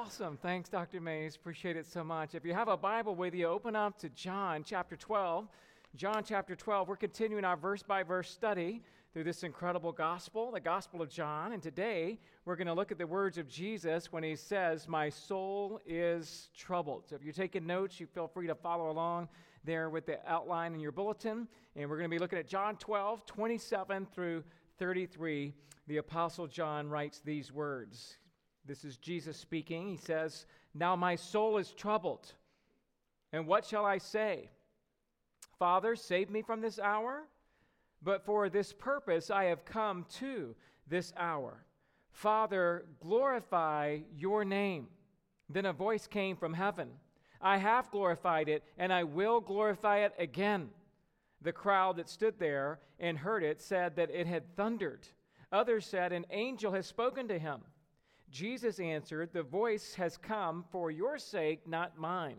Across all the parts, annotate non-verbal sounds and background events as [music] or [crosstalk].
Awesome. Thanks, Dr. Mays. Appreciate it so much. If you have a Bible with you, open up to John chapter 12. John chapter 12. We're continuing our verse by verse study through this incredible gospel, the Gospel of John. And today we're going to look at the words of Jesus when he says, My soul is troubled. So if you're taking notes, you feel free to follow along there with the outline in your bulletin. And we're going to be looking at John 12, 27 through 33. The Apostle John writes these words. This is Jesus speaking. He says, Now my soul is troubled. And what shall I say? Father, save me from this hour? But for this purpose I have come to this hour. Father, glorify your name. Then a voice came from heaven I have glorified it, and I will glorify it again. The crowd that stood there and heard it said that it had thundered. Others said, An angel has spoken to him. Jesus answered, The voice has come for your sake, not mine.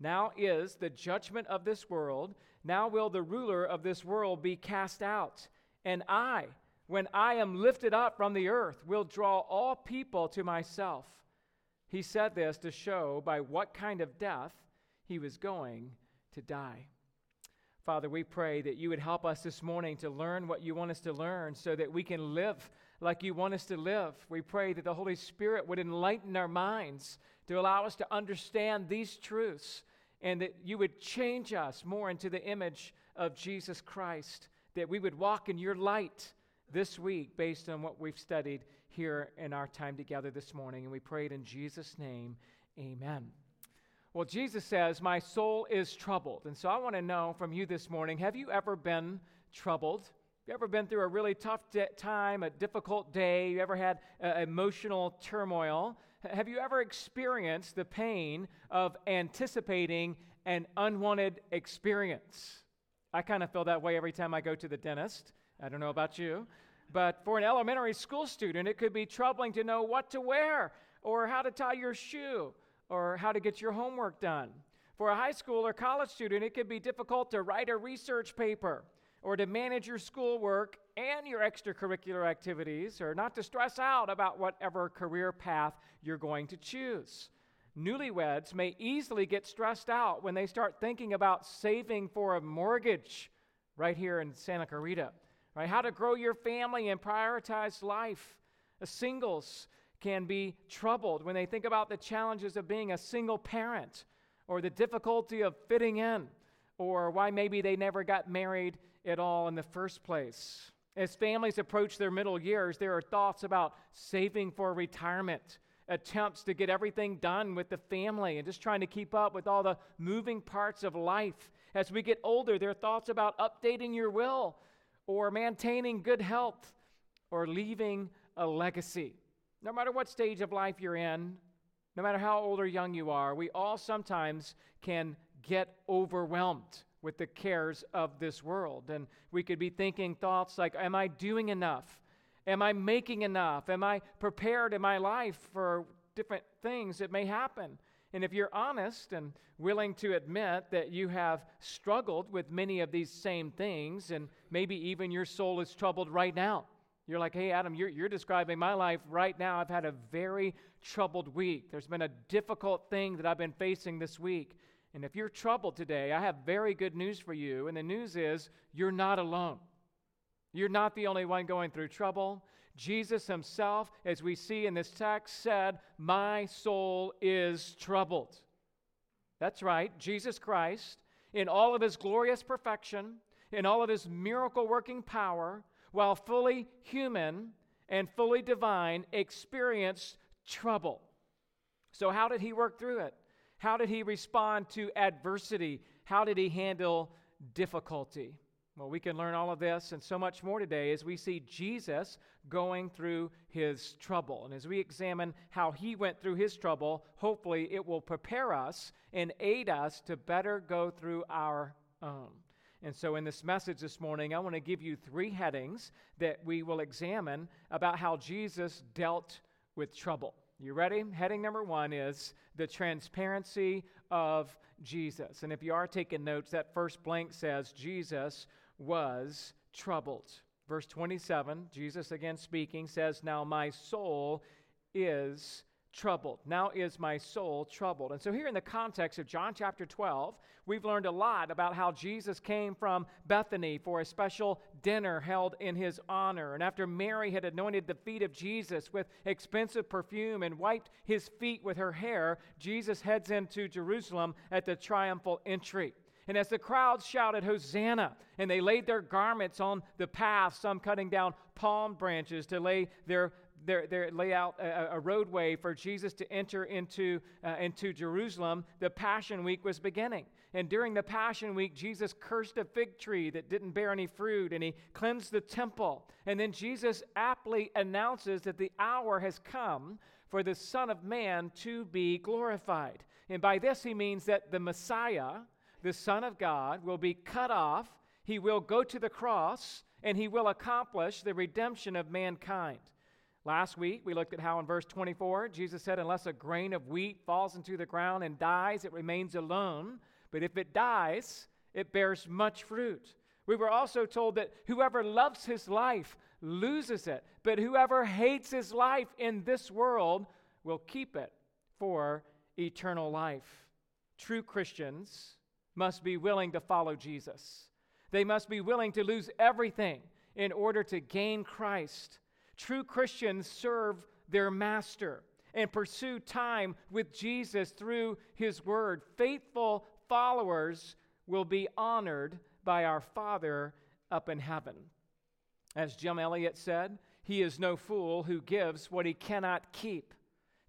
Now is the judgment of this world. Now will the ruler of this world be cast out. And I, when I am lifted up from the earth, will draw all people to myself. He said this to show by what kind of death he was going to die. Father, we pray that you would help us this morning to learn what you want us to learn so that we can live like you want us to live. We pray that the Holy Spirit would enlighten our minds to allow us to understand these truths and that you would change us more into the image of Jesus Christ, that we would walk in your light this week based on what we've studied here in our time together this morning. And we pray it in Jesus' name. Amen. Well, Jesus says, My soul is troubled. And so I want to know from you this morning have you ever been troubled? You ever been through a really tough de- time, a difficult day? You ever had uh, emotional turmoil? Have you ever experienced the pain of anticipating an unwanted experience? I kind of feel that way every time I go to the dentist. I don't know about you. But for an elementary school student, it could be troubling to know what to wear, or how to tie your shoe, or how to get your homework done. For a high school or college student, it could be difficult to write a research paper, or to manage your schoolwork and your extracurricular activities, or not to stress out about whatever career path you're going to choose. Newlyweds may easily get stressed out when they start thinking about saving for a mortgage right here in Santa Clarita, right? How to grow your family and prioritize life. Singles can be troubled when they think about the challenges of being a single parent or the difficulty of fitting in or why maybe they never got married at all in the first place. As families approach their middle years, there are thoughts about saving for retirement, attempts to get everything done with the family, and just trying to keep up with all the moving parts of life. As we get older, there are thoughts about updating your will, or maintaining good health, or leaving a legacy. No matter what stage of life you're in, no matter how old or young you are, we all sometimes can get overwhelmed with the cares of this world. And we could be thinking thoughts like, Am I doing enough? Am I making enough? Am I prepared in my life for different things that may happen? And if you're honest and willing to admit that you have struggled with many of these same things, and maybe even your soul is troubled right now, you're like, hey, Adam, you're, you're describing my life right now. I've had a very troubled week. There's been a difficult thing that I've been facing this week. And if you're troubled today, I have very good news for you. And the news is you're not alone. You're not the only one going through trouble. Jesus himself, as we see in this text, said, My soul is troubled. That's right. Jesus Christ, in all of his glorious perfection, in all of his miracle working power, while fully human and fully divine, experienced trouble. So, how did he work through it? How did he respond to adversity? How did he handle difficulty? Well, we can learn all of this and so much more today as we see Jesus going through his trouble. And as we examine how he went through his trouble, hopefully it will prepare us and aid us to better go through our own. And so, in this message this morning, I want to give you three headings that we will examine about how Jesus dealt with trouble. You ready? Heading number one is the transparency of Jesus. And if you are taking notes, that first blank says Jesus was troubled. Verse 27, Jesus again speaking says, Now my soul is troubled. Now is my soul troubled. And so, here in the context of John chapter 12, we've learned a lot about how Jesus came from Bethany for a special dinner held in his honor. And after Mary had anointed the feet of Jesus with expensive perfume and wiped his feet with her hair, Jesus heads into Jerusalem at the triumphal entry. And as the crowd shouted, Hosanna, and they laid their garments on the path, some cutting down palm branches to lay their they lay out a, a, roadway for Jesus to enter into, uh, into Jerusalem, the Passion Week was beginning. And during the Passion Week, Jesus cursed a fig tree that didn't bear any fruit, and he cleansed the temple. And then Jesus aptly announces that the hour has come for the Son of Man to be glorified. And by this, he means that the Messiah, the Son of God, will be cut off, he will go to the cross, and he will accomplish the redemption of mankind. Last week, we looked at how in verse 24, Jesus said, Unless a grain of wheat falls into the ground and dies, it remains alone. But if it dies, it bears much fruit. We were also told that whoever loves his life loses it, but whoever hates his life in this world will keep it for eternal life. True Christians must be willing to follow Jesus. They must be willing to lose everything in order to gain Christ. True Christians serve their master and pursue time with Jesus through his word. Faithful followers will be honored by our Father up in heaven. As Jim Elliot said, he is no fool who gives what he cannot keep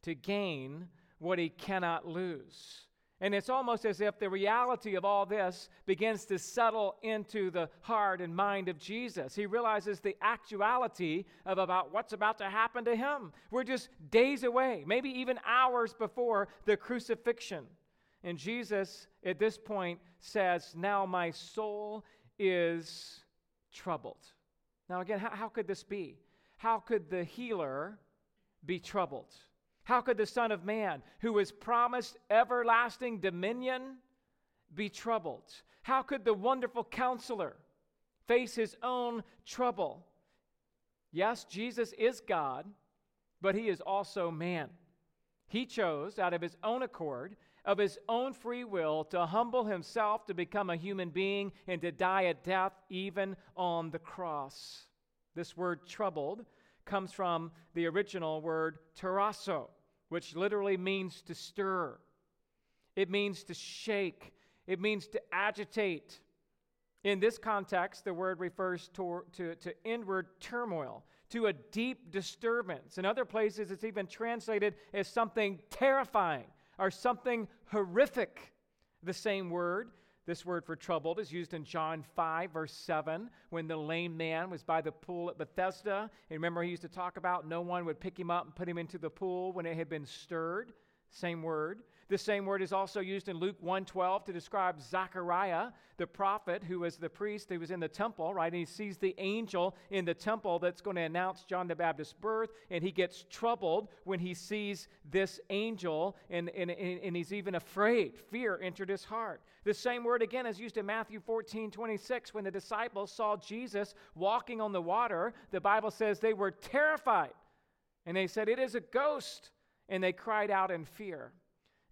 to gain what he cannot lose. And it's almost as if the reality of all this begins to settle into the heart and mind of Jesus. He realizes the actuality of about what's about to happen to him. We're just days away, maybe even hours before the crucifixion. And Jesus, at this point, says, Now my soul is troubled. Now, again, how, how could this be? How could the healer be troubled? How could the Son of Man, who was promised everlasting dominion, be troubled? How could the wonderful counselor face his own trouble? Yes, Jesus is God, but he is also man. He chose, out of his own accord, of his own free will, to humble himself to become a human being and to die a death even on the cross. This word troubled comes from the original word tarasso, which literally means to stir. It means to shake. It means to agitate. In this context, the word refers to, to, to inward turmoil, to a deep disturbance. In other places, it's even translated as something terrifying or something horrific. The same word this word for troubled is used in John 5, verse 7, when the lame man was by the pool at Bethesda. And remember, he used to talk about no one would pick him up and put him into the pool when it had been stirred. Same word. The same word is also used in Luke 1:12 to describe Zechariah, the prophet who was the priest who was in the temple, right? And he sees the angel in the temple that's going to announce John the Baptist's birth, and he gets troubled when he sees this angel, and, and, and he's even afraid. Fear entered his heart. The same word again is used in Matthew 14, 26, when the disciples saw Jesus walking on the water. The Bible says they were terrified, and they said, It is a ghost, and they cried out in fear.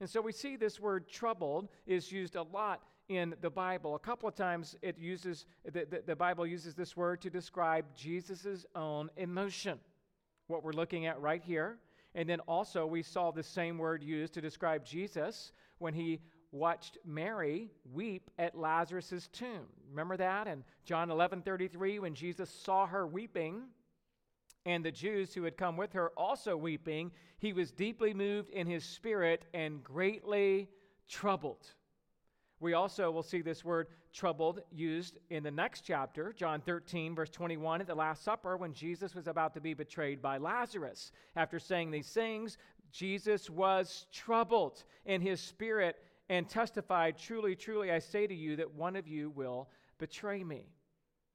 And so we see this word troubled is used a lot in the Bible. A couple of times it uses the, the, the Bible uses this word to describe Jesus' own emotion. What we're looking at right here. And then also we saw the same word used to describe Jesus when he watched Mary weep at Lazarus' tomb. Remember that? in John 11 33, when Jesus saw her weeping, and the Jews who had come with her also weeping, he was deeply moved in his spirit and greatly troubled. We also will see this word troubled used in the next chapter, John 13, verse 21, at the Last Supper, when Jesus was about to be betrayed by Lazarus. After saying these things, Jesus was troubled in his spirit and testified, Truly, truly, I say to you that one of you will betray me.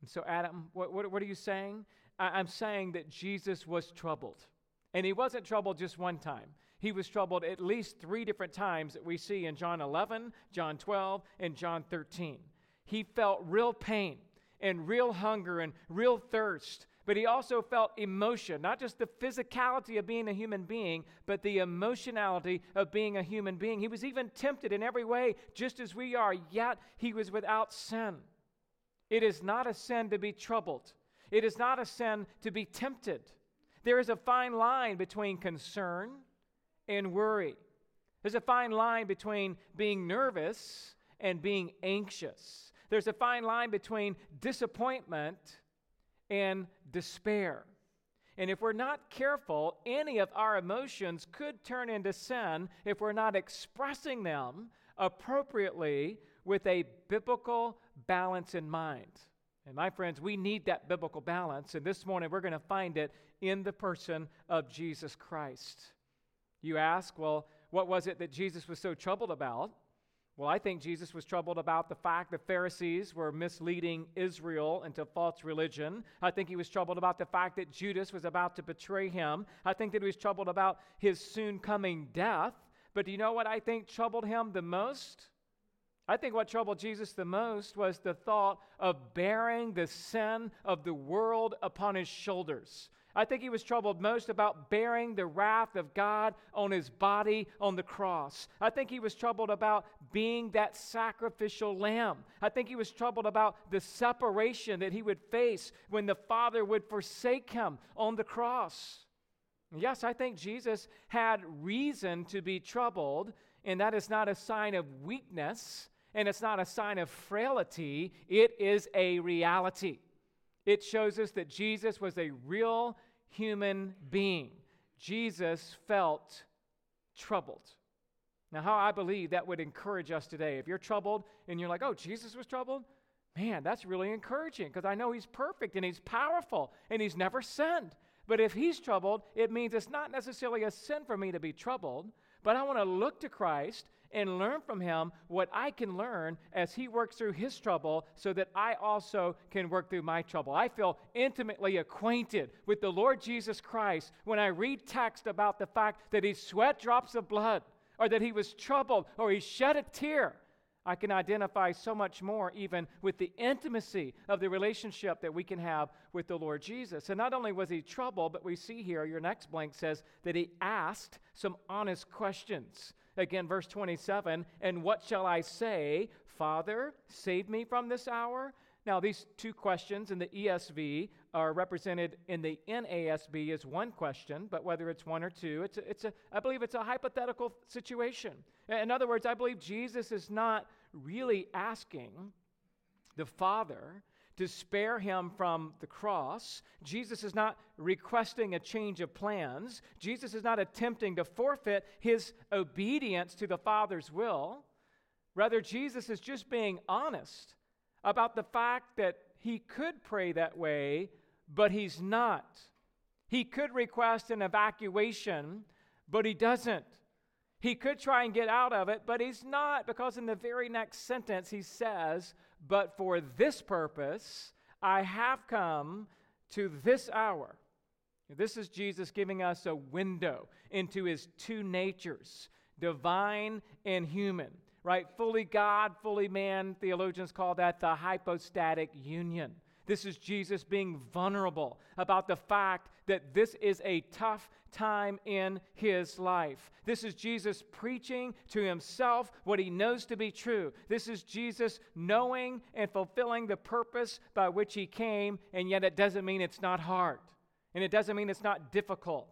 And so, Adam, what, what, what are you saying? I'm saying that Jesus was troubled. And he wasn't troubled just one time. He was troubled at least three different times that we see in John 11, John 12, and John 13. He felt real pain and real hunger and real thirst but he also felt emotion, not just the physicality of being a human being, but the emotionality of being a human being. He was even tempted in every way, just as we are, yet he was without sin. It is not a sin to be troubled, it is not a sin to be tempted. There is a fine line between concern and worry. There's a fine line between being nervous and being anxious. There's a fine line between disappointment and despair. And if we're not careful, any of our emotions could turn into sin if we're not expressing them appropriately with a biblical balance in mind. And my friends, we need that biblical balance. And this morning we're going to find it in the person of Jesus Christ. You ask, well, what was it that Jesus was so troubled about? Well, I think Jesus was troubled about the fact the Pharisees were misleading Israel into false religion. I think he was troubled about the fact that Judas was about to betray him. I think that he was troubled about his soon coming death. But do you know what I think troubled him the most? I think what troubled Jesus the most was the thought of bearing the sin of the world upon his shoulders. I think he was troubled most about bearing the wrath of God on his body on the cross. I think he was troubled about being that sacrificial lamb. I think he was troubled about the separation that he would face when the Father would forsake him on the cross. Yes, I think Jesus had reason to be troubled, and that is not a sign of weakness and it's not a sign of frailty, it is a reality. It shows us that Jesus was a real human being. Jesus felt troubled. Now, how I believe that would encourage us today. If you're troubled and you're like, oh, Jesus was troubled, man, that's really encouraging because I know he's perfect and he's powerful and he's never sinned. But if he's troubled, it means it's not necessarily a sin for me to be troubled, but I want to look to Christ and learn from him what I can learn as he works through his trouble so that I also can work through my trouble. I feel intimately acquainted with the Lord Jesus Christ when I read text about the fact that he sweat drops of blood or that he was troubled or he shed a tear. I can identify so much more even with the intimacy of the relationship that we can have with the Lord Jesus. And not only was he troubled, but we see here, your next blank says that he asked some honest questions. Again, verse 27 And what shall I say? Father, save me from this hour? Now, these two questions in the ESV are represented in the NASB as one question, but whether it's one or two, it's a, it's a, I believe it's a hypothetical situation. In other words, I believe Jesus is not really asking the Father to spare him from the cross. Jesus is not requesting a change of plans. Jesus is not attempting to forfeit his obedience to the Father's will. Rather, Jesus is just being honest about the fact that he could pray that way, but he's not. He could request an evacuation, but he doesn't. He could try and get out of it, but he's not, because in the very next sentence he says, But for this purpose I have come to this hour. This is Jesus giving us a window into his two natures, divine and human, right? Fully God, fully man. Theologians call that the hypostatic union. This is Jesus being vulnerable about the fact that this is a tough time in his life. This is Jesus preaching to himself what he knows to be true. This is Jesus knowing and fulfilling the purpose by which he came, and yet it doesn't mean it's not hard. And it doesn't mean it's not difficult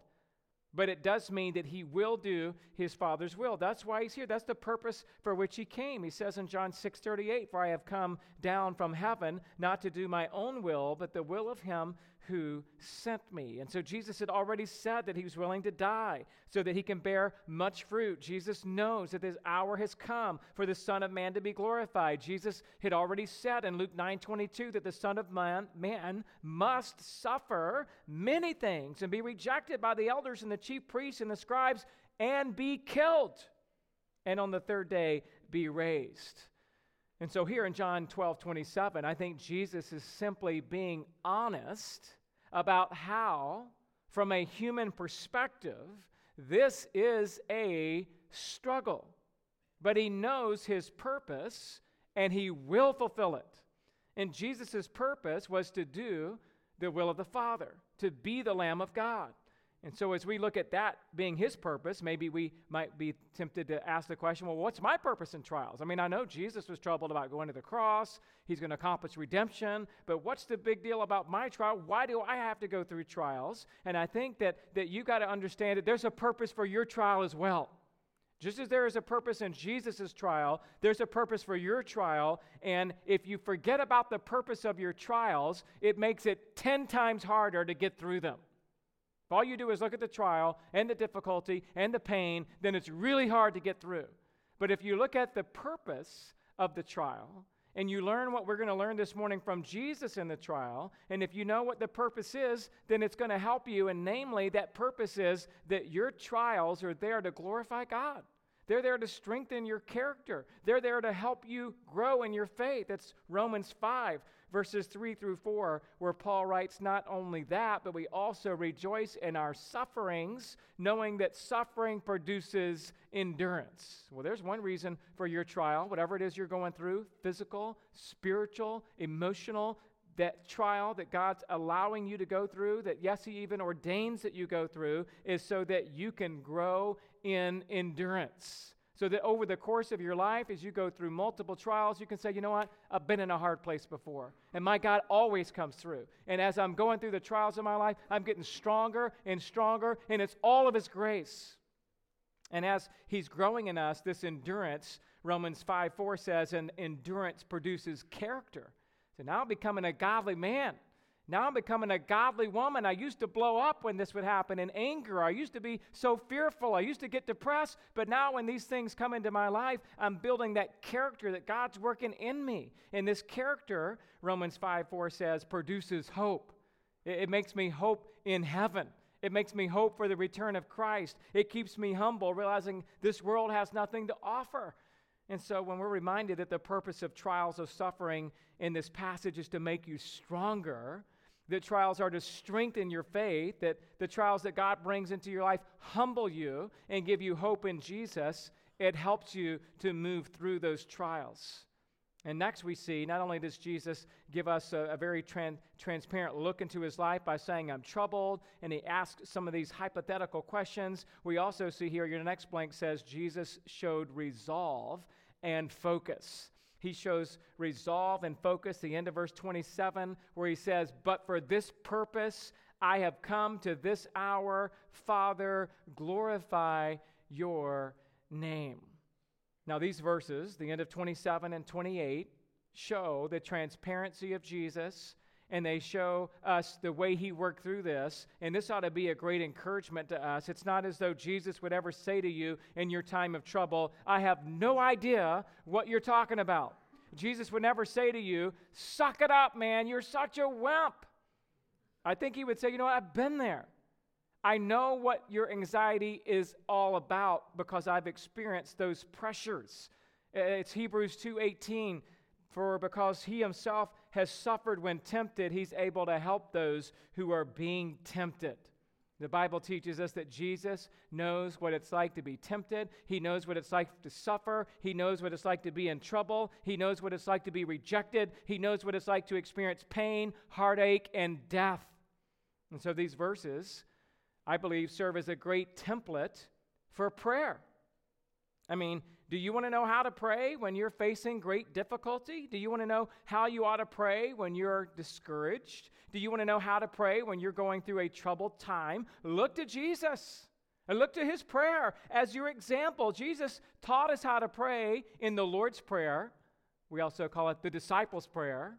but it does mean that he will do his father's will. That's why he's here. That's the purpose for which he came. He says in john 6 38 for i have come down from heaven not to do my own will but the will of him who sent me. And so Jesus had already said that he was willing to die so that he can bear much fruit. Jesus knows that his hour has come for the Son of Man to be glorified. Jesus had already said in Luke 9 22 that the Son of Man, man must suffer many things and be rejected by the elders and the chief priests and the scribes and be killed, and on the third day be raised. And so here in John 12, 27, I think Jesus is simply being honest about how, from a human perspective, this is a struggle. But he knows his purpose and he will fulfill it. And Jesus' purpose was to do the will of the Father, to be the Lamb of God. And so, as we look at that being his purpose, maybe we might be tempted to ask the question well, what's my purpose in trials? I mean, I know Jesus was troubled about going to the cross, he's going to accomplish redemption, but what's the big deal about my trial? Why do I have to go through trials? And I think that, that you got to understand that there's a purpose for your trial as well. Just as there is a purpose in Jesus' trial, there's a purpose for your trial. And if you forget about the purpose of your trials, it makes it 10 times harder to get through them. If all you do is look at the trial and the difficulty and the pain, then it's really hard to get through. But if you look at the purpose of the trial, and you learn what we're going to learn this morning from Jesus in the trial, and if you know what the purpose is, then it's going to help you. And namely, that purpose is that your trials are there to glorify God. They're there to strengthen your character. They're there to help you grow in your faith. That's Romans 5, verses 3 through 4, where Paul writes, Not only that, but we also rejoice in our sufferings, knowing that suffering produces endurance. Well, there's one reason for your trial, whatever it is you're going through physical, spiritual, emotional, that trial that God's allowing you to go through, that yes, He even ordains that you go through, is so that you can grow in endurance. So that over the course of your life, as you go through multiple trials, you can say, you know what? I've been in a hard place before. And my God always comes through. And as I'm going through the trials of my life, I'm getting stronger and stronger, and it's all of His grace. And as He's growing in us, this endurance, Romans 5 4 says, and endurance produces character. So now I'm becoming a godly man. Now I'm becoming a godly woman. I used to blow up when this would happen in anger. I used to be so fearful. I used to get depressed. But now, when these things come into my life, I'm building that character that God's working in me. And this character, Romans 5 4 says, produces hope. It, it makes me hope in heaven. It makes me hope for the return of Christ. It keeps me humble, realizing this world has nothing to offer. And so, when we're reminded that the purpose of trials of suffering in this passage is to make you stronger, that trials are to strengthen your faith, that the trials that God brings into your life humble you and give you hope in Jesus, it helps you to move through those trials. And next, we see not only does Jesus give us a, a very tran- transparent look into his life by saying, I'm troubled, and he asks some of these hypothetical questions, we also see here, your next blank says, Jesus showed resolve and focus. He shows resolve and focus, the end of verse 27, where he says, But for this purpose I have come to this hour, Father, glorify your name. Now, these verses, the end of 27 and 28, show the transparency of Jesus and they show us the way he worked through this. And this ought to be a great encouragement to us. It's not as though Jesus would ever say to you in your time of trouble, I have no idea what you're talking about. Jesus would never say to you, Suck it up, man, you're such a wimp. I think he would say, You know what? I've been there. I know what your anxiety is all about because I've experienced those pressures. It's Hebrews 2:18 for because he himself has suffered when tempted he's able to help those who are being tempted. The Bible teaches us that Jesus knows what it's like to be tempted. He knows what it's like to suffer. He knows what it's like to be in trouble. He knows what it's like to be rejected. He knows what it's like to experience pain, heartache, and death. And so these verses I believe, serve as a great template for prayer. I mean, do you want to know how to pray when you're facing great difficulty? Do you want to know how you ought to pray when you're discouraged? Do you want to know how to pray when you're going through a troubled time? Look to Jesus and look to his prayer as your example. Jesus taught us how to pray in the Lord's Prayer. We also call it the disciples' prayer.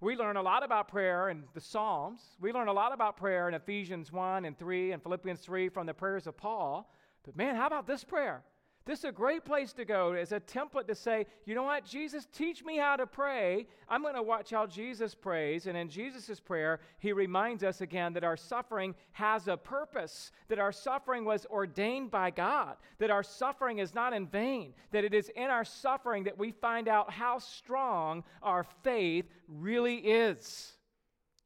We learn a lot about prayer in the Psalms. We learn a lot about prayer in Ephesians 1 and 3 and Philippians 3 from the prayers of Paul. But man, how about this prayer? This is a great place to go as a template to say, you know what, Jesus, teach me how to pray. I'm going to watch how Jesus prays. And in Jesus' prayer, he reminds us again that our suffering has a purpose, that our suffering was ordained by God, that our suffering is not in vain, that it is in our suffering that we find out how strong our faith really is.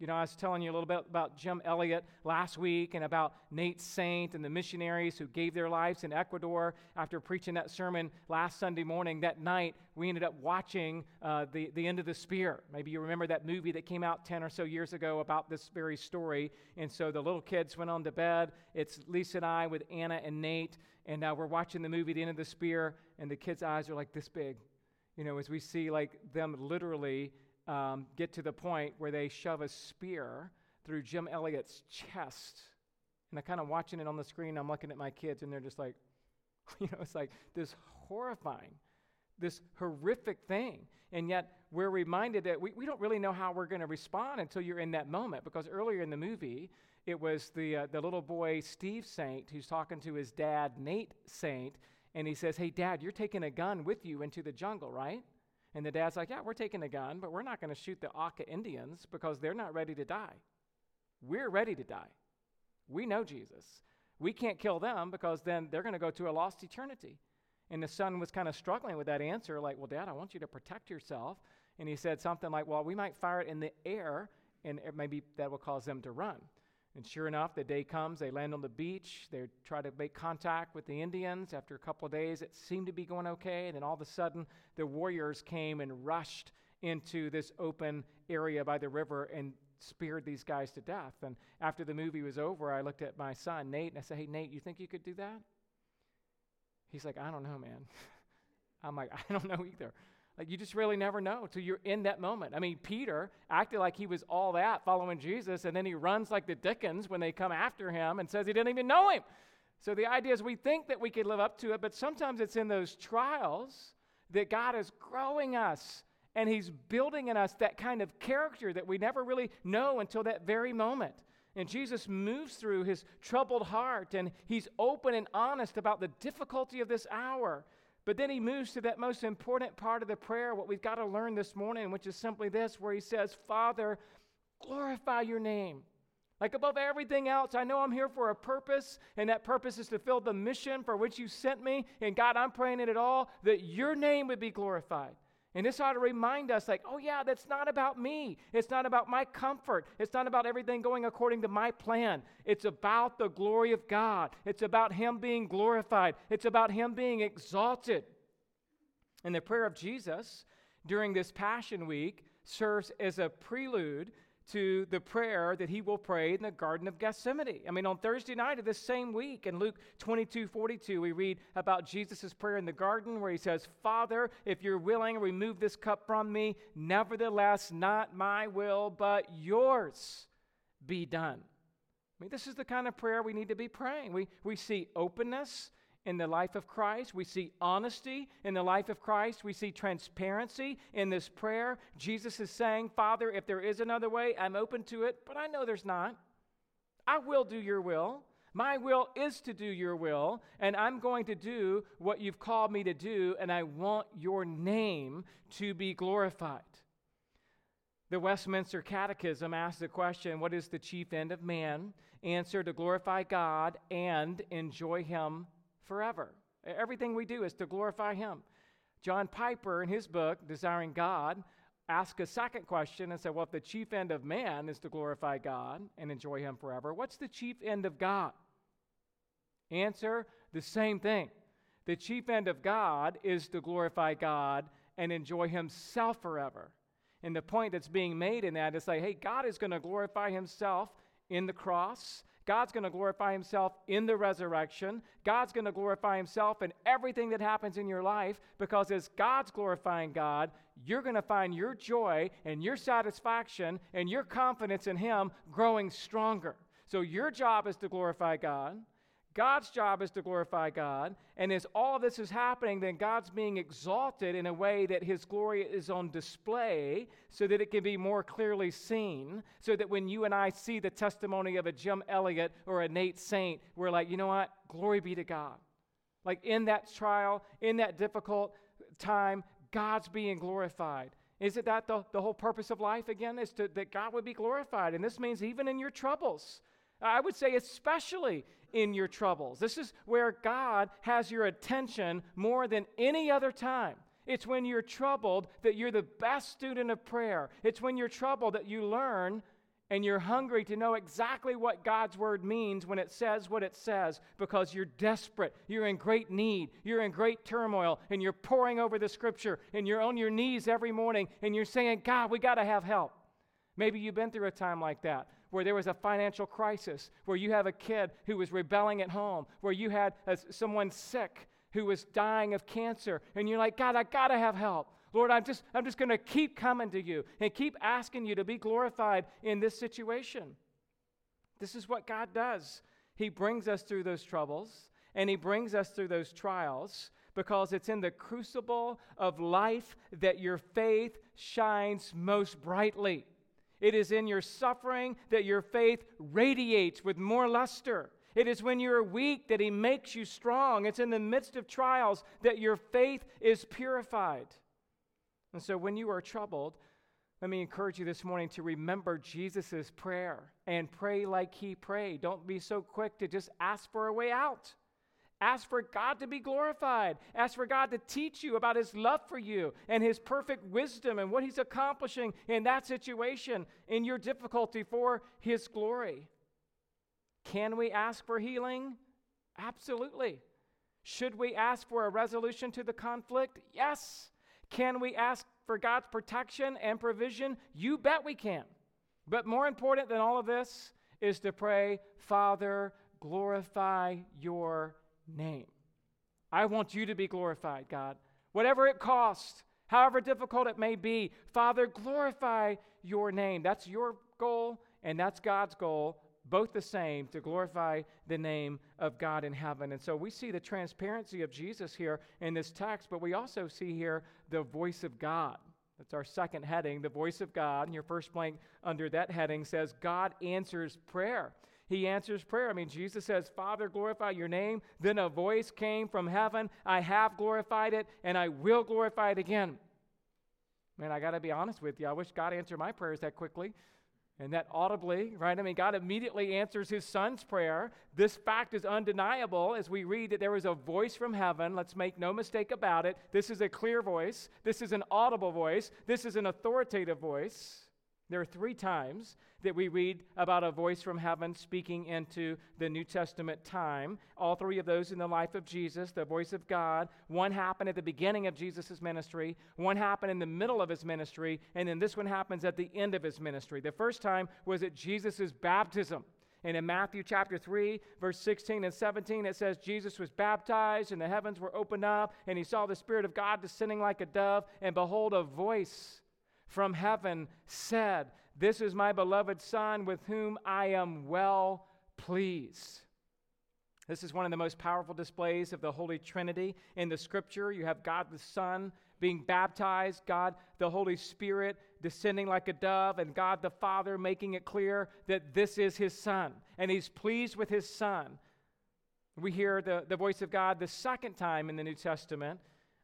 You know, I was telling you a little bit about Jim Elliot last week and about Nate Saint and the missionaries who gave their lives in Ecuador. After preaching that sermon last Sunday morning, that night, we ended up watching uh, the, the End of the Spear. Maybe you remember that movie that came out 10 or so years ago about this very story. And so the little kids went on to bed. It's Lisa and I with Anna and Nate. And now we're watching the movie, The End of the Spear, and the kids' eyes are like this big. You know, as we see like them literally um, get to the point where they shove a spear through Jim Elliot's chest. And I'm kind of watching it on the screen. I'm looking at my kids, and they're just like, [laughs] you know, it's like this horrifying, this horrific thing. And yet, we're reminded that we, we don't really know how we're going to respond until you're in that moment. Because earlier in the movie, it was the, uh, the little boy, Steve Saint, who's talking to his dad, Nate Saint. And he says, Hey, dad, you're taking a gun with you into the jungle, right? And the dad's like, Yeah, we're taking a gun, but we're not going to shoot the Auca Indians because they're not ready to die. We're ready to die. We know Jesus. We can't kill them because then they're going to go to a lost eternity. And the son was kind of struggling with that answer, like, Well, dad, I want you to protect yourself. And he said something like, Well, we might fire it in the air, and maybe that will cause them to run. And sure enough, the day comes, they land on the beach, they try to make contact with the Indians. After a couple of days, it seemed to be going okay. And then all of a sudden, the warriors came and rushed into this open area by the river and speared these guys to death. And after the movie was over, I looked at my son, Nate, and I said, Hey, Nate, you think you could do that? He's like, I don't know, man. [laughs] I'm like, I don't know either. Like you just really never know till you're in that moment. I mean, Peter acted like he was all that following Jesus, and then he runs like the Dickens when they come after him and says he didn't even know him. So the idea is we think that we can live up to it, but sometimes it's in those trials that God is growing us and He's building in us that kind of character that we never really know until that very moment. And Jesus moves through his troubled heart and he's open and honest about the difficulty of this hour. But then he moves to that most important part of the prayer, what we've got to learn this morning, which is simply this, where he says, Father, glorify your name. Like above everything else, I know I'm here for a purpose, and that purpose is to fill the mission for which you sent me. And God, I'm praying in it all that your name would be glorified. And this ought to remind us, like, oh, yeah, that's not about me. It's not about my comfort. It's not about everything going according to my plan. It's about the glory of God. It's about Him being glorified. It's about Him being exalted. And the prayer of Jesus during this Passion Week serves as a prelude to the prayer that he will pray in the Garden of Gethsemane. I mean, on Thursday night of this same week, in Luke 22 42, we read about Jesus' prayer in the garden where he says, Father, if you're willing, remove this cup from me. Nevertheless, not my will, but yours be done. I mean, this is the kind of prayer we need to be praying. We, we see openness in the life of Christ. We see honesty in the life of Christ. We see transparency in this prayer. Jesus is saying, Father, if there is another way, I'm open to it, but I know there's not. I will do your will. My will is to do your will, and I'm going to do what you've called me to do, and I want your name to be glorified. The Westminster Catechism asks the question What is the chief end of man? Answer to glorify God and enjoy Him forever. Everything we do is to glorify Him. John Piper, in his book, Desiring God, asked a second question and said, Well, if the chief end of man is to glorify God and enjoy Him forever, what's the chief end of God? Answer the same thing. The chief end of God is to glorify God and enjoy Himself forever. And the point that's being made in that is like, hey, God is going to glorify Himself in the cross. God's going to glorify himself in the resurrection. God's going to glorify himself in everything that happens in your life because as God's glorifying God, you're going to find your joy and your satisfaction and your confidence in him growing stronger. So your job is to glorify God. God's job is to glorify God. And as all this is happening, then God's being exalted in a way that his glory is on display so that it can be more clearly seen. So that when you and I see the testimony of a Jim Elliot or a Nate Saint, we're like, you know what? Glory be to God. Like in that trial, in that difficult time, God's being glorified. Isn't that the, the whole purpose of life again? Is to, that God would be glorified. And this means even in your troubles. I would say, especially in your troubles. This is where God has your attention more than any other time. It's when you're troubled that you're the best student of prayer. It's when you're troubled that you learn and you're hungry to know exactly what God's word means when it says what it says because you're desperate, you're in great need, you're in great turmoil, and you're poring over the scripture, and you're on your knees every morning, and you're saying, God, we got to have help. Maybe you've been through a time like that where there was a financial crisis, where you have a kid who was rebelling at home, where you had a, someone sick who was dying of cancer, and you're like, God, I got to have help. Lord, I'm just, I'm just to keep coming to you and keep asking you to be glorified in this situation. This is what God does. He brings us through those troubles and He brings us through those trials because it's in the crucible of life that your faith shines most brightly. It is in your suffering that your faith radiates with more luster. It is when you're weak that He makes you strong. It's in the midst of trials that your faith is purified. And so when you are troubled, let me encourage you this morning to remember Jesus' prayer and pray like he prayed. Don't be so quick to just ask for a way out. Ask for God to be glorified. Ask for God to teach you about his love for you and his perfect wisdom and what he's accomplishing in that situation, in your difficulty for his glory. Can we ask for healing? Absolutely. Should we ask for a resolution to the conflict? Yes. Can we ask for God's protection and provision? You bet we can. But more important than all of this is to pray, Father, glorify your name. I want you to be glorified, God. Whatever it costs, however difficult it may be, Father, glorify your name. That's your goal, and that's God's goal both the same to glorify the name of God in heaven. And so we see the transparency of Jesus here in this text, but we also see here the voice of God. That's our second heading, the voice of God. And your first blank under that heading says, God answers prayer. He answers prayer. I mean, Jesus says, Father, glorify your name. Then a voice came from heaven. I have glorified it, and I will glorify it again. Man, I got to be honest with you. I wish God answered my prayers that quickly. And that audibly, right? I mean, God immediately answers his son's prayer. This fact is undeniable as we read that there was a voice from heaven. Let's make no mistake about it. This is a clear voice. This is an audible voice. This is an authoritative voice. There are three times that we read about a voice from heaven speaking into the New Testament time. All three of those in the life of Jesus, the voice of God. One happened at the beginning of Jesus' ministry, one happened in the middle of his ministry, and then this one happens at the end of his ministry. The first time was at Jesus' baptism. And in Matthew chapter 3, verse 16 and 17, it says, Jesus was baptized, and the heavens were opened up, and he saw the Spirit of God descending like a dove, and behold, a voice from heaven said, This is my beloved Son with whom I am well pleased. This is one of the most powerful displays of the Holy Trinity in the scripture. You have God the Son being baptized, God the Holy Spirit descending like a dove, and God the Father making it clear that this is his Son, and he's pleased with his Son. We hear the, the voice of God the second time in the New Testament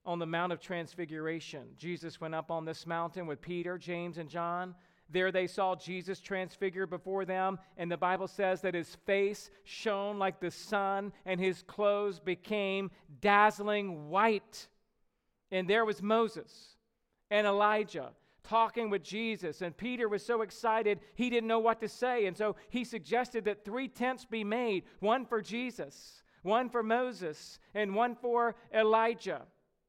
on the Mount of Transfiguration. Jesus went up on this mountain with Peter, James, and John. There they saw Jesus transfigured before them, and the Bible says that his face shone like the sun, and his clothes became dazzling white. And there was Moses and Elijah talking with Jesus, and Peter was so excited he didn't know what to say. And so he suggested that three tents be made one for Jesus, one for Moses, and one for Elijah.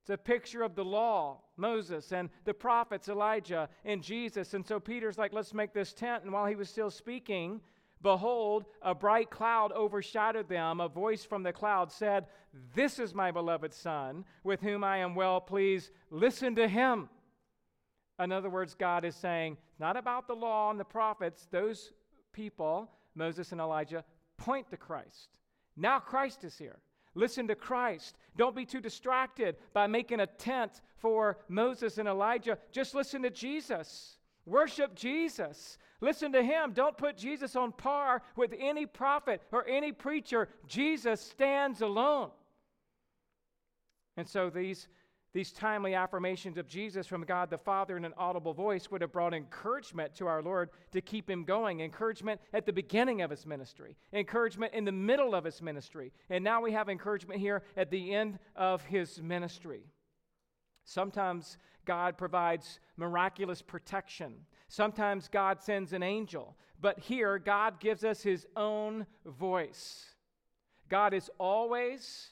It's a picture of the law, Moses, and the prophets, Elijah and Jesus. And so Peter's like, let's make this tent. And while he was still speaking, behold, a bright cloud overshadowed them. A voice from the cloud said, This is my beloved Son, with whom I am well pleased. Listen to him. In other words, God is saying, not about the law and the prophets, those people, Moses and Elijah, point to Christ. Now Christ is here. Listen to Christ. Don't be too distracted by making a tent for Moses and Elijah. Just listen to Jesus. Worship Jesus. Listen to him. Don't put Jesus on par with any prophet or any preacher. Jesus stands alone. And so these these timely affirmations of Jesus from God the Father in an audible voice would have brought encouragement to our Lord to keep him going. Encouragement at the beginning of his ministry, encouragement in the middle of his ministry, and now we have encouragement here at the end of his ministry. Sometimes God provides miraculous protection. Sometimes God sends an angel, but here God gives us his own voice. God is always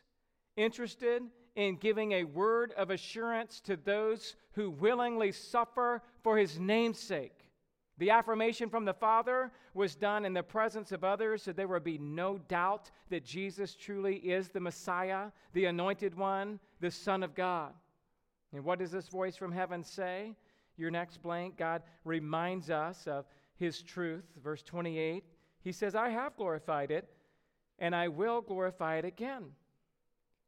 interested in giving a word of assurance to those who willingly suffer for his name's sake. The affirmation from the Father was done in the presence of others, so there would be no doubt that Jesus truly is the Messiah, the anointed one, the Son of God. And what does this voice from heaven say? Your next blank, God reminds us of his truth. Verse 28, he says, I have glorified it, and I will glorify it again.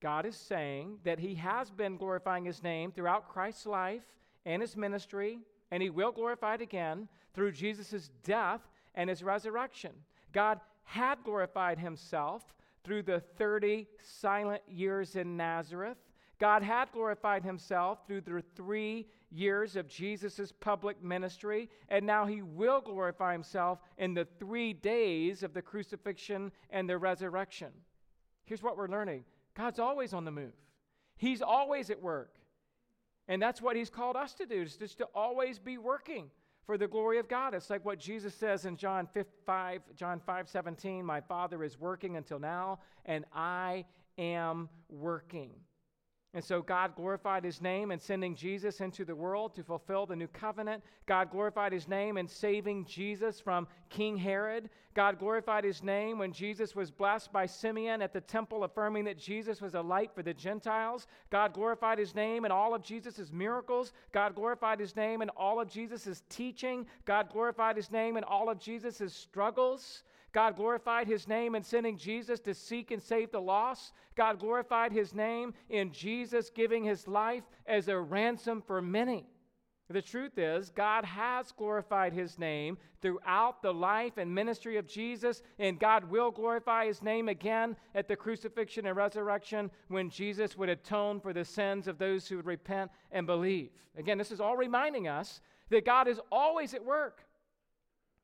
God is saying that he has been glorifying his name throughout Christ's life and his ministry, and he will glorify it again through Jesus' death and his resurrection. God had glorified himself through the 30 silent years in Nazareth. God had glorified himself through the three years of Jesus' public ministry, and now he will glorify himself in the three days of the crucifixion and the resurrection. Here's what we're learning God's always on the move, he's always at work. And that's what he's called us to do, is just to always be working for the glory of God. It's like what Jesus says in John 5, John 5 17, My Father is working until now, and I am working. And so God glorified his name in sending Jesus into the world to fulfill the new covenant. God glorified his name in saving Jesus from King Herod. God glorified his name when Jesus was blessed by Simeon at the temple, affirming that Jesus was a light for the Gentiles. God glorified his name in all of Jesus' miracles. God glorified his name in all of Jesus' teaching. God glorified his name in all of Jesus' struggles. God glorified his name in sending Jesus to seek and save the lost. God glorified his name in Jesus giving his life as a ransom for many. The truth is, God has glorified his name throughout the life and ministry of Jesus, and God will glorify his name again at the crucifixion and resurrection when Jesus would atone for the sins of those who would repent and believe. Again, this is all reminding us that God is always at work.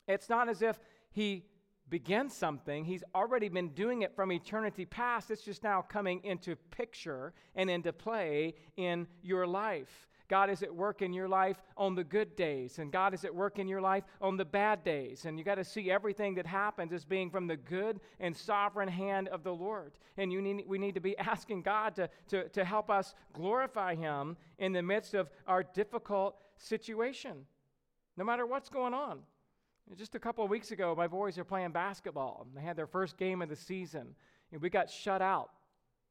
It's not as if he begins something, he's already been doing it from eternity past. It's just now coming into picture and into play in your life. God is at work in your life on the good days, and God is at work in your life on the bad days. And you got to see everything that happens as being from the good and sovereign hand of the Lord. And you need, we need to be [laughs] asking God to, to, to help us glorify Him in the midst of our difficult situation, no matter what's going on. Just a couple of weeks ago, my boys are playing basketball. They had their first game of the season. And we got shut out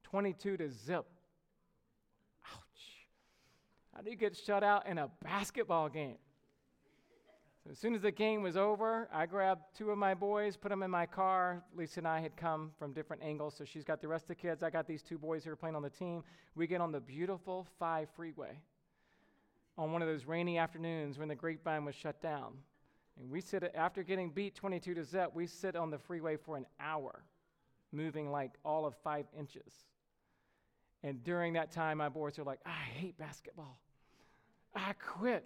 22 to zip. Ouch. How do you get shut out in a basketball game? So as soon as the game was over, I grabbed two of my boys, put them in my car. Lisa and I had come from different angles, so she's got the rest of the kids. I got these two boys who are playing on the team. We get on the beautiful 5 freeway on one of those rainy afternoons when the grapevine was shut down. And we sit, after getting beat 22 to zip, we sit on the freeway for an hour, moving like all of five inches. And during that time, my boys are like, I hate basketball. I quit.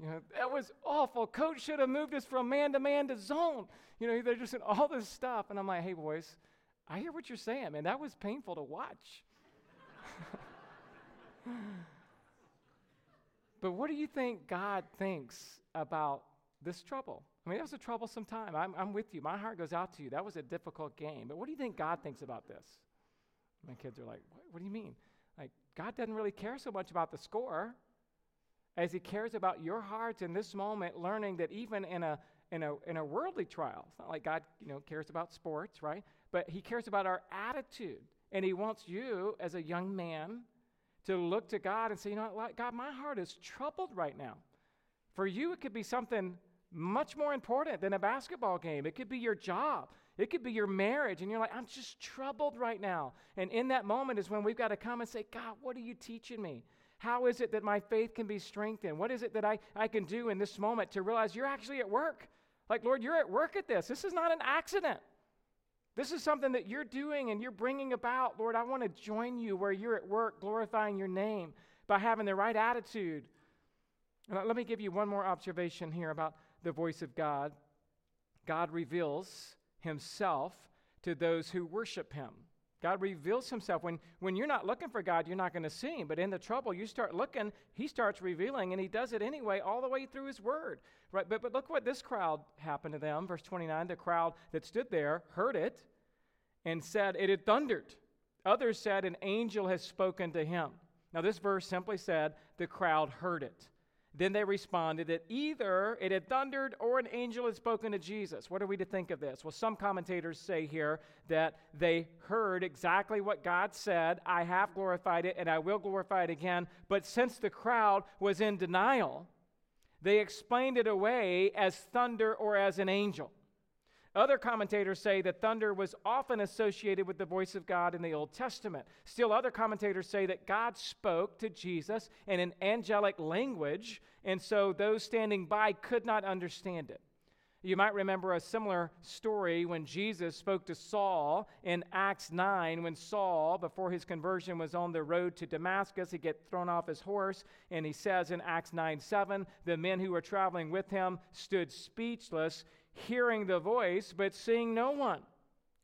You know, that was awful. Coach should have moved us from man to man to zone. You know, they're just in all this stuff. And I'm like, hey, boys, I hear what you're saying, man. That was painful to watch. [laughs] but what do you think God thinks about this trouble. I mean, that was a troublesome time. I'm, I'm with you. My heart goes out to you. That was a difficult game. But what do you think God thinks about this? My kids are like, what, what do you mean? Like, God doesn't really care so much about the score as he cares about your hearts in this moment, learning that even in a, in a, in a worldly trial, it's not like God you know, cares about sports, right? But he cares about our attitude. And he wants you as a young man to look to God and say, you know what, God, my heart is troubled right now. For you, it could be something much more important than a basketball game. It could be your job. It could be your marriage. And you're like, I'm just troubled right now. And in that moment is when we've got to come and say, God, what are you teaching me? How is it that my faith can be strengthened? What is it that I, I can do in this moment to realize you're actually at work? Like, Lord, you're at work at this. This is not an accident. This is something that you're doing and you're bringing about. Lord, I want to join you where you're at work, glorifying your name by having the right attitude. And let me give you one more observation here about the voice of God, God reveals himself to those who worship him. God reveals himself. When, when you're not looking for God, you're not going to see him. But in the trouble, you start looking, he starts revealing, and he does it anyway, all the way through his word. Right? But, but look what this crowd happened to them. Verse 29 the crowd that stood there heard it and said, It had thundered. Others said, An angel has spoken to him. Now, this verse simply said, The crowd heard it. Then they responded that either it had thundered or an angel had spoken to Jesus. What are we to think of this? Well, some commentators say here that they heard exactly what God said I have glorified it and I will glorify it again. But since the crowd was in denial, they explained it away as thunder or as an angel. Other commentators say that thunder was often associated with the voice of God in the Old Testament. Still, other commentators say that God spoke to Jesus in an angelic language, and so those standing by could not understand it. You might remember a similar story when Jesus spoke to Saul in Acts 9, when Saul, before his conversion, was on the road to Damascus. He gets thrown off his horse, and he says in Acts 9 7, the men who were traveling with him stood speechless hearing the voice, but seeing no one.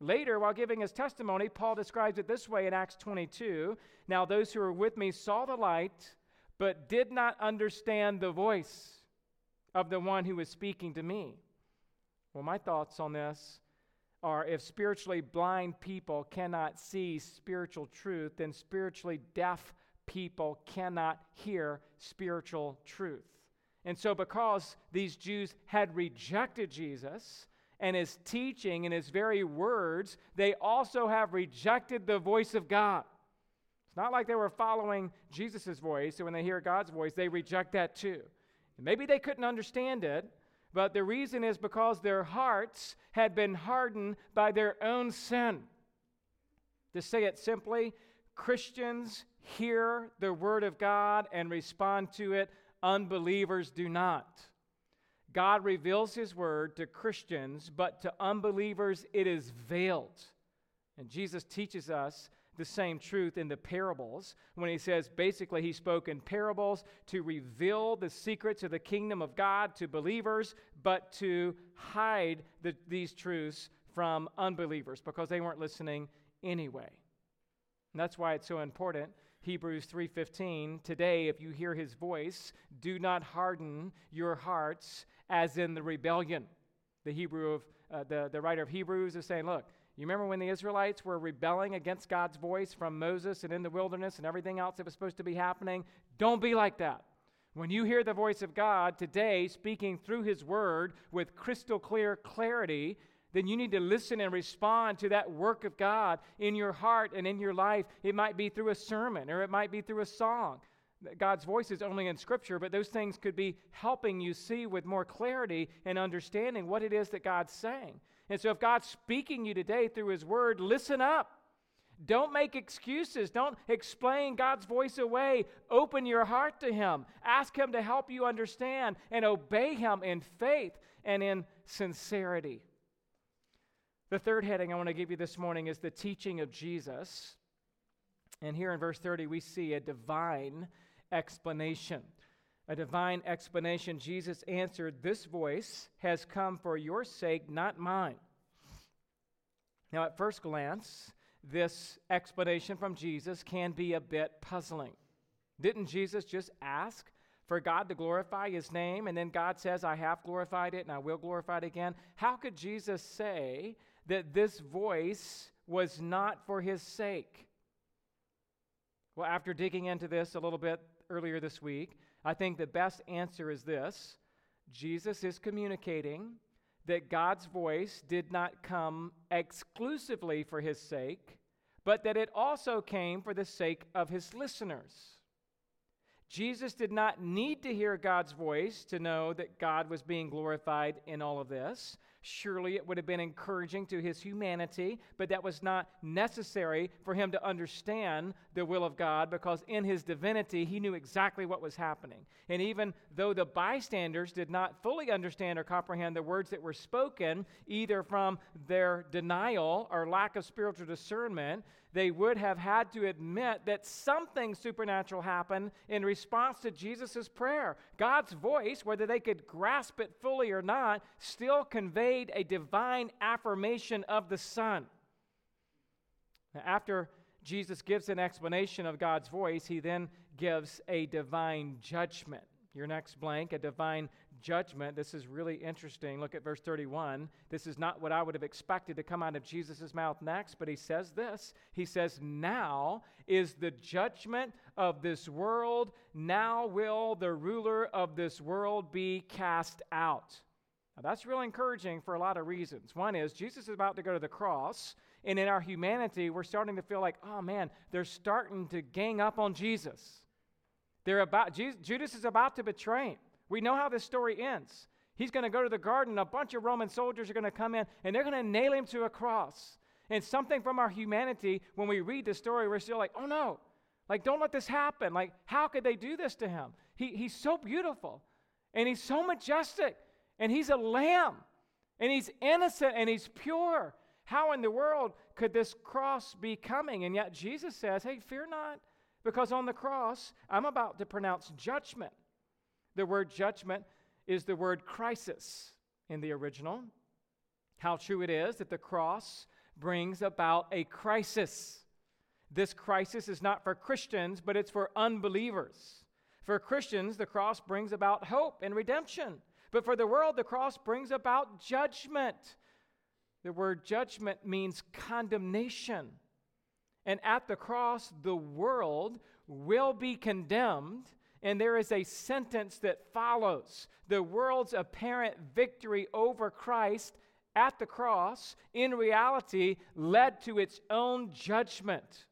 Later, while giving his testimony, Paul describes it this way in Acts 22 Now, those who were with me saw the light, but did not understand the voice of the one who was speaking to me. Well, my thoughts on this are if spiritually blind people cannot see spiritual truth, then spiritually deaf people cannot hear spiritual truth. And so, because these Jews had rejected Jesus and his teaching and his very words, they also have rejected the voice of God. It's not like they were following Jesus' voice, so when they hear God's voice, they reject that too. And maybe they couldn't understand it, but the reason is because their hearts had been hardened by their own sin. To say it simply, Christians hear the word of God and respond to it unbelievers do not. God reveals his word to Christians, but to unbelievers it is veiled. And Jesus teaches us the same truth in the parables when he says basically he spoke in parables to reveal the secrets of the kingdom of God to believers, but to hide the, these truths from unbelievers because they weren't listening anyway. And that's why it's so important Hebrews 3:15, today if you hear his voice, do not harden your hearts as in the rebellion. The Hebrew of uh, the, the writer of Hebrews is saying, look, you remember when the Israelites were rebelling against God's voice from Moses and in the wilderness and everything else that was supposed to be happening? Don't be like that. When you hear the voice of God today speaking through his word with crystal clear clarity, then you need to listen and respond to that work of God in your heart and in your life. It might be through a sermon or it might be through a song. God's voice is only in Scripture, but those things could be helping you see with more clarity and understanding what it is that God's saying. And so, if God's speaking you today through His Word, listen up. Don't make excuses. Don't explain God's voice away. Open your heart to Him. Ask Him to help you understand and obey Him in faith and in sincerity. The third heading I want to give you this morning is the teaching of Jesus. And here in verse 30, we see a divine explanation. A divine explanation. Jesus answered, This voice has come for your sake, not mine. Now, at first glance, this explanation from Jesus can be a bit puzzling. Didn't Jesus just ask for God to glorify his name, and then God says, I have glorified it and I will glorify it again? How could Jesus say that this voice was not for his sake? Well, after digging into this a little bit earlier this week, I think the best answer is this Jesus is communicating that God's voice did not come exclusively for his sake, but that it also came for the sake of his listeners. Jesus did not need to hear God's voice to know that God was being glorified in all of this. Surely it would have been encouraging to his humanity, but that was not necessary for him to understand the will of God because in his divinity he knew exactly what was happening. And even though the bystanders did not fully understand or comprehend the words that were spoken, either from their denial or lack of spiritual discernment, they would have had to admit that something supernatural happened in response to Jesus' prayer. God's voice, whether they could grasp it fully or not, still conveyed a divine affirmation of the Son. After Jesus gives an explanation of God's voice, he then gives a divine judgment. Your next blank, a divine judgment. This is really interesting. Look at verse 31. This is not what I would have expected to come out of Jesus' mouth next, but he says this. He says, Now is the judgment of this world. Now will the ruler of this world be cast out. Now, that's really encouraging for a lot of reasons. One is Jesus is about to go to the cross, and in our humanity, we're starting to feel like, oh man, they're starting to gang up on Jesus. They're about Jesus, Judas is about to betray him. We know how this story ends. He's going to go to the garden. A bunch of Roman soldiers are going to come in and they're going to nail him to a cross. And something from our humanity, when we read the story, we're still like, oh no, like don't let this happen. Like, how could they do this to him? He, he's so beautiful and he's so majestic and he's a lamb and he's innocent and he's pure. How in the world could this cross be coming? And yet Jesus says, hey, fear not, because on the cross, I'm about to pronounce judgment. The word judgment is the word crisis in the original. How true it is that the cross brings about a crisis. This crisis is not for Christians, but it's for unbelievers. For Christians, the cross brings about hope and redemption. But for the world, the cross brings about judgment. The word judgment means condemnation. And at the cross, the world will be condemned and there is a sentence that follows. The world's apparent victory over Christ at the cross, in reality, led to its own judgment.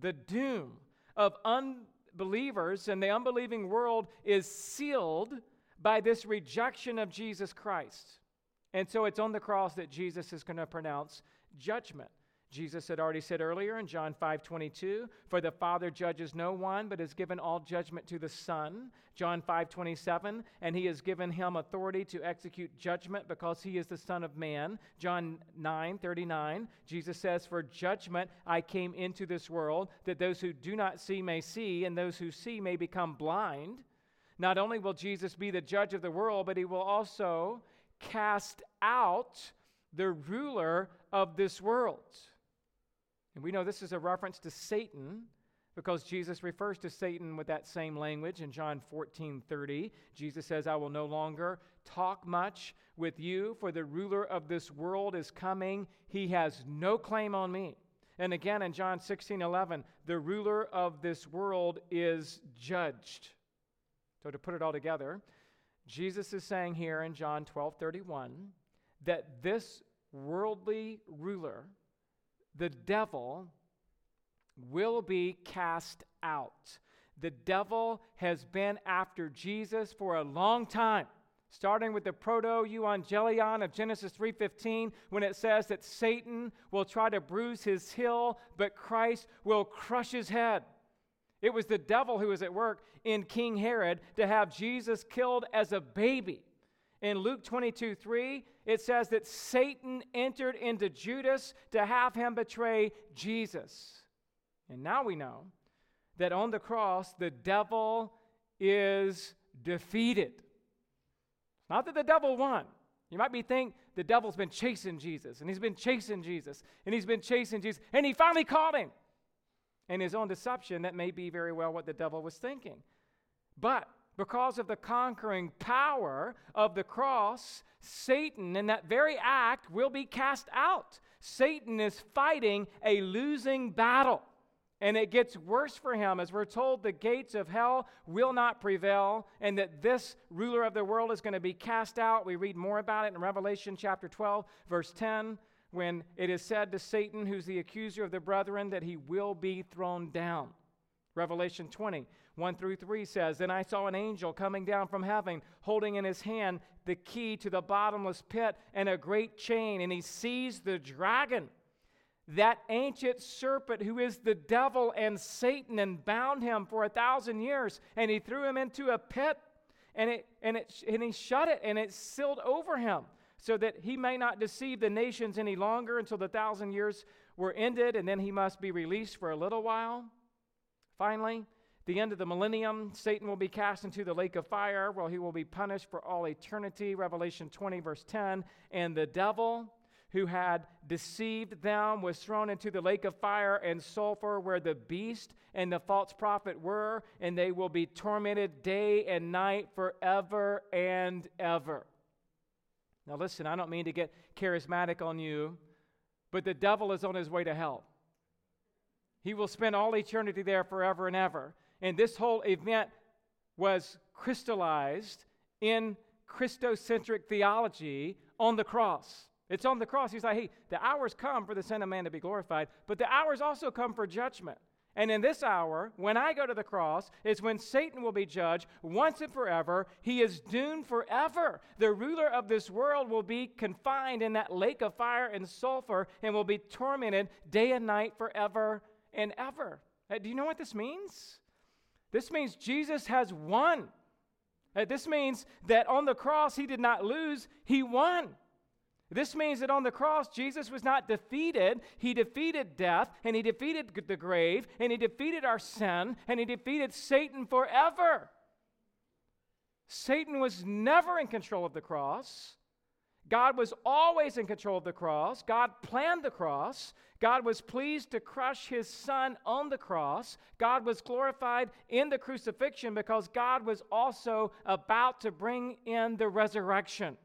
The doom of unbelievers and the unbelieving world is sealed by this rejection of Jesus Christ. And so it's on the cross that Jesus is going to pronounce judgment. Jesus had already said earlier in John 5 22, For the Father judges no one, but has given all judgment to the Son. John 5 27, and he has given him authority to execute judgment because he is the Son of Man. John 9 39, Jesus says, For judgment I came into this world, that those who do not see may see, and those who see may become blind. Not only will Jesus be the judge of the world, but he will also cast out the ruler of this world. And we know this is a reference to Satan because Jesus refers to Satan with that same language in John 14 30. Jesus says, I will no longer talk much with you, for the ruler of this world is coming. He has no claim on me. And again in John 16 11, the ruler of this world is judged. So to put it all together, Jesus is saying here in John 12 31 that this worldly ruler, the devil will be cast out. The devil has been after Jesus for a long time starting with the proto-evangelion of Genesis 3:15 when it says that Satan will try to bruise his heel but Christ will crush his head. It was the devil who was at work in King Herod to have Jesus killed as a baby. In Luke 22 3, it says that Satan entered into Judas to have him betray Jesus. And now we know that on the cross, the devil is defeated. Not that the devil won. You might be thinking the devil's been chasing Jesus, and he's been chasing Jesus, and he's been chasing Jesus, and he finally caught him. In his own deception, that may be very well what the devil was thinking. But because of the conquering power of the cross, Satan, in that very act, will be cast out. Satan is fighting a losing battle. And it gets worse for him as we're told the gates of hell will not prevail and that this ruler of the world is going to be cast out. We read more about it in Revelation chapter 12, verse 10, when it is said to Satan, who's the accuser of the brethren, that he will be thrown down. Revelation 20, 1 through 3 says, Then I saw an angel coming down from heaven, holding in his hand the key to the bottomless pit and a great chain, and he seized the dragon, that ancient serpent who is the devil and Satan, and bound him for a thousand years, and he threw him into a pit, and, it, and, it, and he shut it, and it sealed over him, so that he may not deceive the nations any longer until the thousand years were ended, and then he must be released for a little while. Finally, the end of the millennium, Satan will be cast into the lake of fire where he will be punished for all eternity. Revelation 20, verse 10. And the devil, who had deceived them was thrown into the lake of fire and sulfur where the beast and the false prophet were, and they will be tormented day and night forever and ever. Now, listen, I don't mean to get charismatic on you, but the devil is on his way to hell. He will spend all eternity there forever and ever. And this whole event was crystallized in Christocentric theology on the cross. It's on the cross. He's like, hey, the hours come for the Son of Man to be glorified, but the hours also come for judgment. And in this hour, when I go to the cross, is when Satan will be judged once and forever. He is doomed forever. The ruler of this world will be confined in that lake of fire and sulfur and will be tormented day and night forever and ever. Uh, do you know what this means? This means Jesus has won. Uh, this means that on the cross, he did not lose, he won. This means that on the cross, Jesus was not defeated. He defeated death, and he defeated the grave, and he defeated our sin, and he defeated Satan forever. Satan was never in control of the cross. God was always in control of the cross. God planned the cross. God was pleased to crush his son on the cross. God was glorified in the crucifixion because God was also about to bring in the resurrection.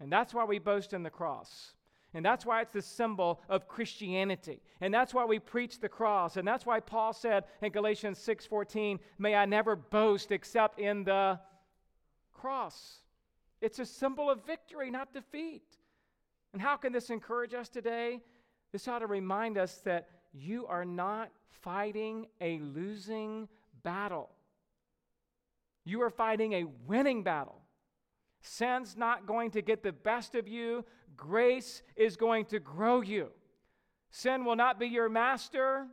And that's why we boast in the cross. And that's why it's the symbol of Christianity. And that's why we preach the cross. And that's why Paul said in Galatians 6:14, "May I never boast except in the cross." It's a symbol of victory, not defeat. And how can this encourage us today? This ought to remind us that you are not fighting a losing battle. You are fighting a winning battle. Sin's not going to get the best of you, grace is going to grow you. Sin will not be your master,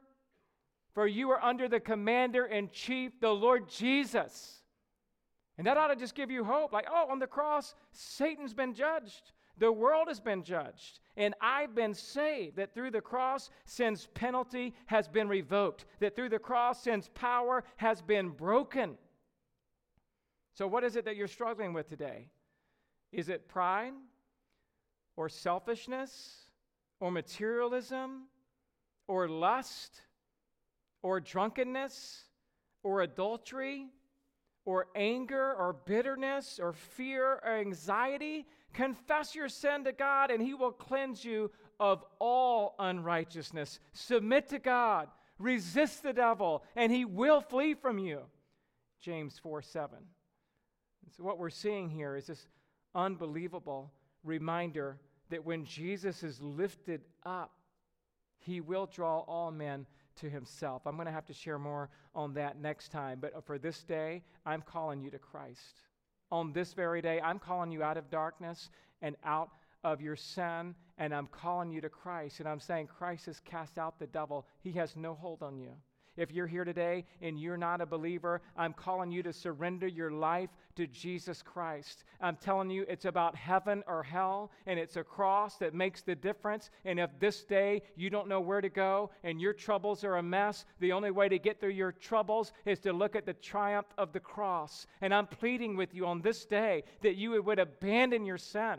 for you are under the commander in chief, the Lord Jesus. And that ought to just give you hope. Like, oh, on the cross, Satan's been judged. The world has been judged. And I've been saved. That through the cross, sin's penalty has been revoked. That through the cross, sin's power has been broken. So, what is it that you're struggling with today? Is it pride or selfishness or materialism or lust or drunkenness or adultery or anger or bitterness or fear or anxiety? Confess your sin to God and He will cleanse you of all unrighteousness. Submit to God, resist the devil, and He will flee from you. James 4 7. So, what we're seeing here is this unbelievable reminder that when Jesus is lifted up, he will draw all men to himself. I'm going to have to share more on that next time, but uh, for this day, I'm calling you to Christ. On this very day, I'm calling you out of darkness and out of your sin, and I'm calling you to Christ. And I'm saying, Christ has cast out the devil, he has no hold on you. If you're here today and you're not a believer, I'm calling you to surrender your life to Jesus Christ. I'm telling you, it's about heaven or hell, and it's a cross that makes the difference. And if this day you don't know where to go and your troubles are a mess, the only way to get through your troubles is to look at the triumph of the cross. And I'm pleading with you on this day that you would abandon your sin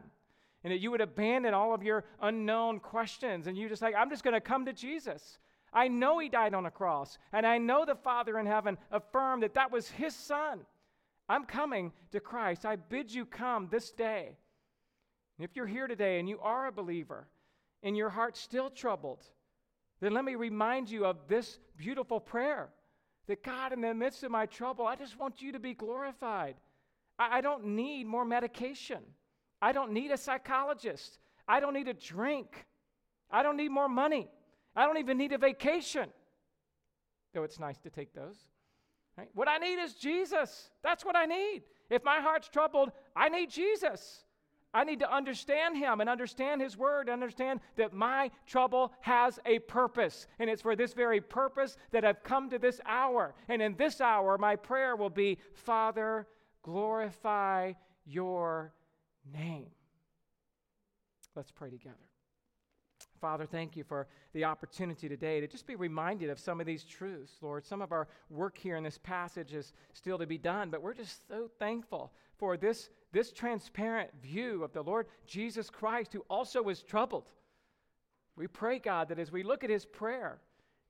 and that you would abandon all of your unknown questions and you just like, I'm just going to come to Jesus. I know he died on a cross, and I know the Father in heaven affirmed that that was his son. I'm coming to Christ. I bid you come this day. if you're here today and you are a believer and your heart's still troubled, then let me remind you of this beautiful prayer that God, in the midst of my trouble, I just want you to be glorified. I, I don't need more medication. I don't need a psychologist. I don't need a drink. I don't need more money. I don't even need a vacation, though it's nice to take those. Right? What I need is Jesus. That's what I need. If my heart's troubled, I need Jesus. I need to understand Him and understand His Word, understand that my trouble has a purpose. And it's for this very purpose that I've come to this hour. And in this hour, my prayer will be Father, glorify your name. Let's pray together. Father, thank you for the opportunity today to just be reminded of some of these truths, Lord. Some of our work here in this passage is still to be done, but we're just so thankful for this, this transparent view of the Lord Jesus Christ, who also was troubled. We pray, God, that as we look at his prayer,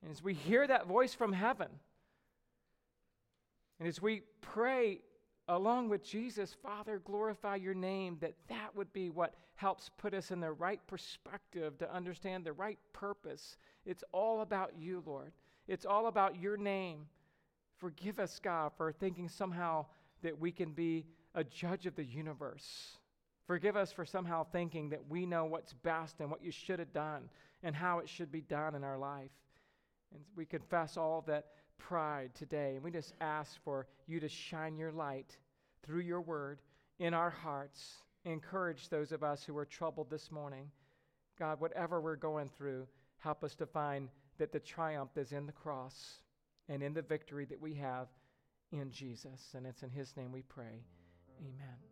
and as we hear that voice from heaven, and as we pray along with Jesus, Father, glorify your name, that that would be what helps put us in the right perspective to understand the right purpose. It's all about you, Lord. It's all about your name. Forgive us, God, for thinking somehow that we can be a judge of the universe. Forgive us for somehow thinking that we know what's best and what you should have done and how it should be done in our life. And we confess all that pride today. And we just ask for you to shine your light through your word in our hearts. Encourage those of us who are troubled this morning. God, whatever we're going through, help us to find that the triumph is in the cross and in the victory that we have in Jesus. And it's in his name we pray. Amen.